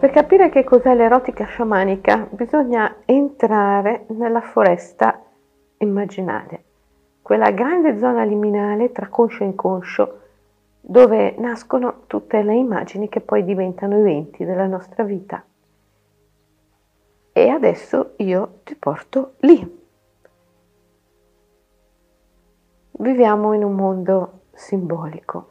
Per capire che cos'è l'erotica sciamanica bisogna entrare nella foresta immaginale, quella grande zona liminale tra conscio e inconscio dove nascono tutte le immagini che poi diventano eventi della nostra vita. E adesso io ti porto lì. Viviamo in un mondo simbolico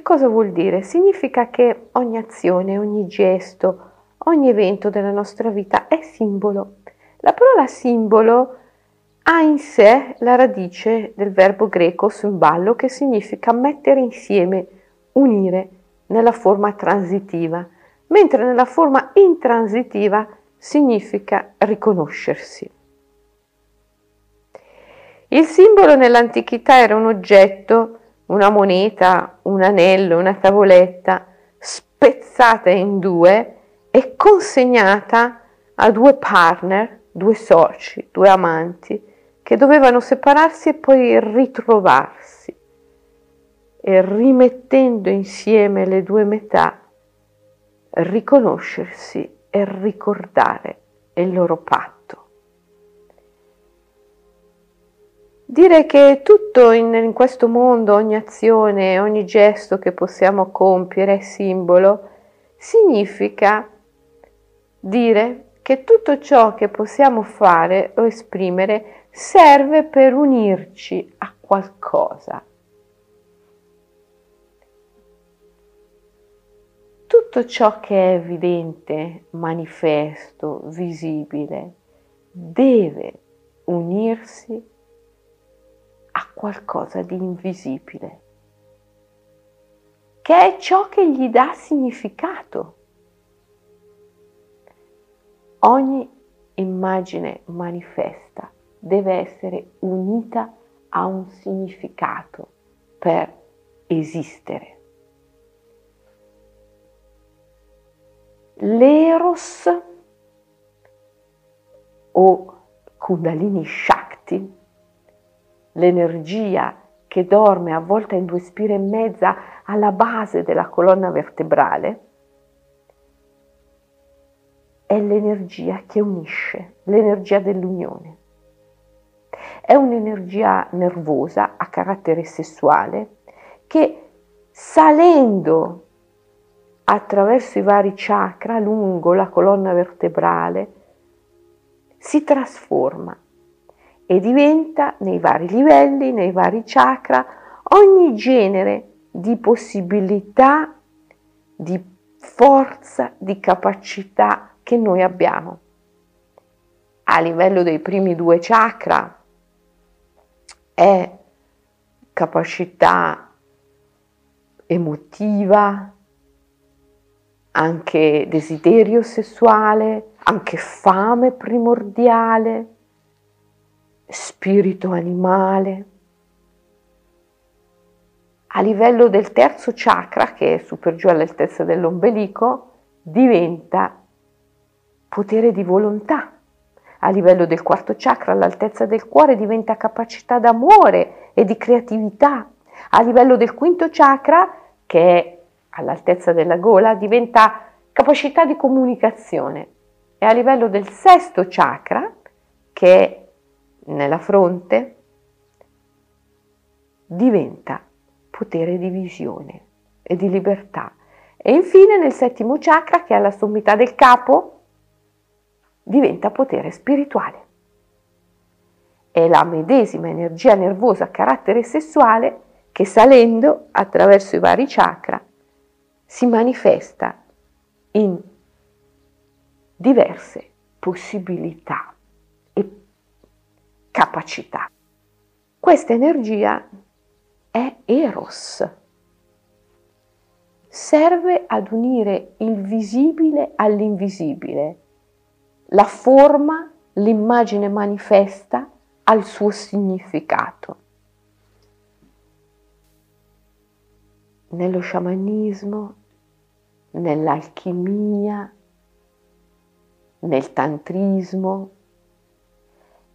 che cosa vuol dire? Significa che ogni azione, ogni gesto, ogni evento della nostra vita è simbolo. La parola simbolo ha in sé la radice del verbo greco symballo che significa mettere insieme, unire nella forma transitiva, mentre nella forma intransitiva significa riconoscersi. Il simbolo nell'antichità era un oggetto una moneta, un anello, una tavoletta spezzata in due e consegnata a due partner, due soci, due amanti che dovevano separarsi e poi ritrovarsi e rimettendo insieme le due metà riconoscersi e ricordare il loro patto. Dire che tutto in, in, questo mondo, ogni azione, ogni gesto che possiamo compiere è simbolo, significa dire che tutto ciò che possiamo fare o esprimere serve per unirci a qualcosa. Tutto ciò che è evidente, manifesto, visibile, deve unirsi a qualcosa di invisibile, che è ciò che gli dà significato. Ogni immagine manifesta deve essere unita a un significato per esistere. L'eros o Kundalini Shakti l'energia che dorme avvolta in due spire e mezza alla base della colonna vertebrale, è l'energia che unisce, l'energia dell'unione. È un'energia nervosa a carattere sessuale che salendo attraverso i vari chakra lungo la colonna vertebrale si trasforma e diventa nei vari livelli, nei vari chakra, ogni genere di possibilità, di forza, di capacità che noi abbiamo. A livello dei primi due chakra è capacità emotiva, anche desiderio sessuale, anche fame primordiale, spirito animale. A livello del terzo chakra, che è super giù all'altezza dell'ombelico, diventa potere di volontà. A livello del quarto chakra, all'altezza del cuore, diventa capacità d'amore e di creatività. A livello del quinto chakra, che è all'altezza della gola, diventa capacità di comunicazione. E a livello del sesto chakra, che è nella fronte diventa potere di visione e di libertà. E infine nel settimo chakra, che è alla sommità del capo, diventa potere spirituale. È la medesima energia nervosa a carattere sessuale che salendo attraverso i vari chakra si manifesta in diverse possibilità capacità. Questa energia è Eros. Serve ad unire il visibile all'invisibile, la forma, l'immagine manifesta al suo significato. Nello sciamanismo, nell'alchimia, nel tantrismo,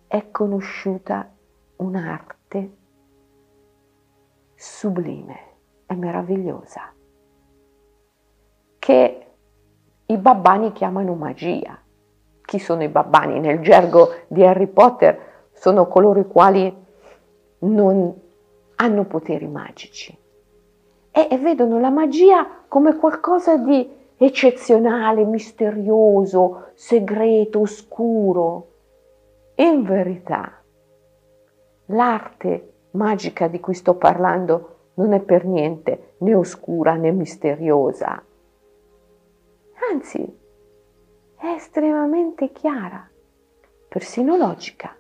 è conosciuta un'arte sublime e meravigliosa che i babbani chiamano magia. Chi sono i babbani? Nel gergo di Harry Potter sono coloro i quali non hanno poteri magici e, e vedono la magia come qualcosa di eccezionale, misterioso, segreto, oscuro. In verità, l'arte magica di cui sto parlando non è per niente né oscura né misteriosa, anzi è estremamente chiara, persino logica.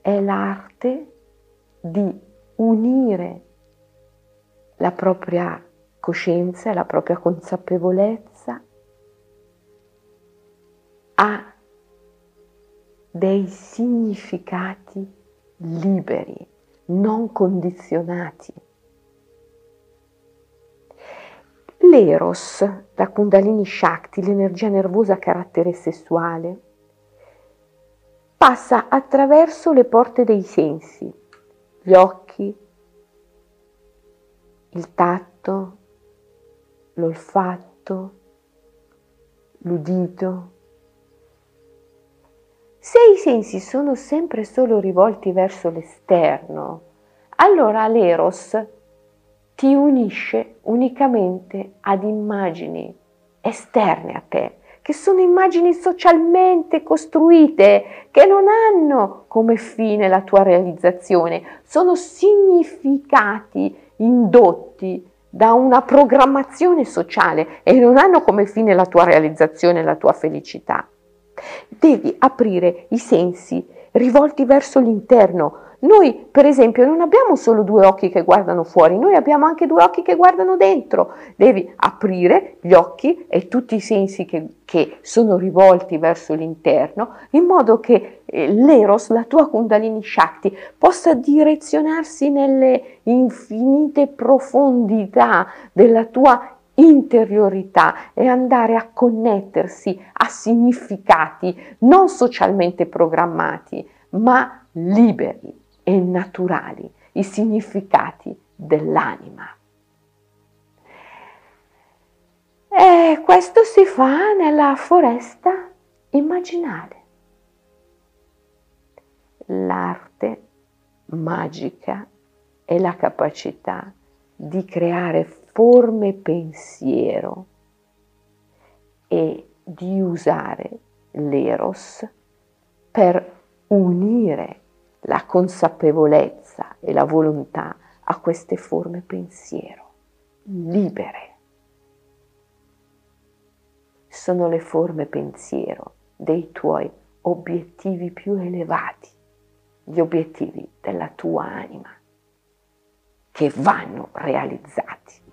È l'arte di unire la propria coscienza la propria consapevolezza a dei significati liberi, non condizionati. L'eros, la kundalini shakti, l'energia nervosa a carattere sessuale, passa attraverso le porte dei sensi, gli occhi, il tatto, l'olfatto, l'udito. Se i sensi sono sempre solo rivolti verso l'esterno, allora l'eros ti unisce unicamente ad immagini esterne a te, che sono immagini socialmente costruite, che non hanno come fine la tua realizzazione, sono significati indotti da una programmazione sociale e non hanno come fine la tua realizzazione la tua felicità. Devi aprire i sensi rivolti verso l'interno, noi, per esempio, non abbiamo solo due occhi che guardano fuori, noi abbiamo anche due occhi che guardano dentro. Devi aprire gli occhi e tutti i sensi che, che sono rivolti verso l'interno, in modo che eh, l'Eros, la tua Kundalini Shakti, possa direzionarsi nelle infinite profondità della tua interiorità e andare a connettersi a significati non socialmente programmati, ma liberi e naturali, i significati dell'anima. E questo si fa nella foresta immaginale. L'arte magica è la capacità di creare forme pensiero e di usare l'eros per unire la consapevolezza e la volontà a queste forme pensiero, libere. Sono le forme pensiero dei tuoi obiettivi più elevati, gli obiettivi della tua anima, che vanno realizzati.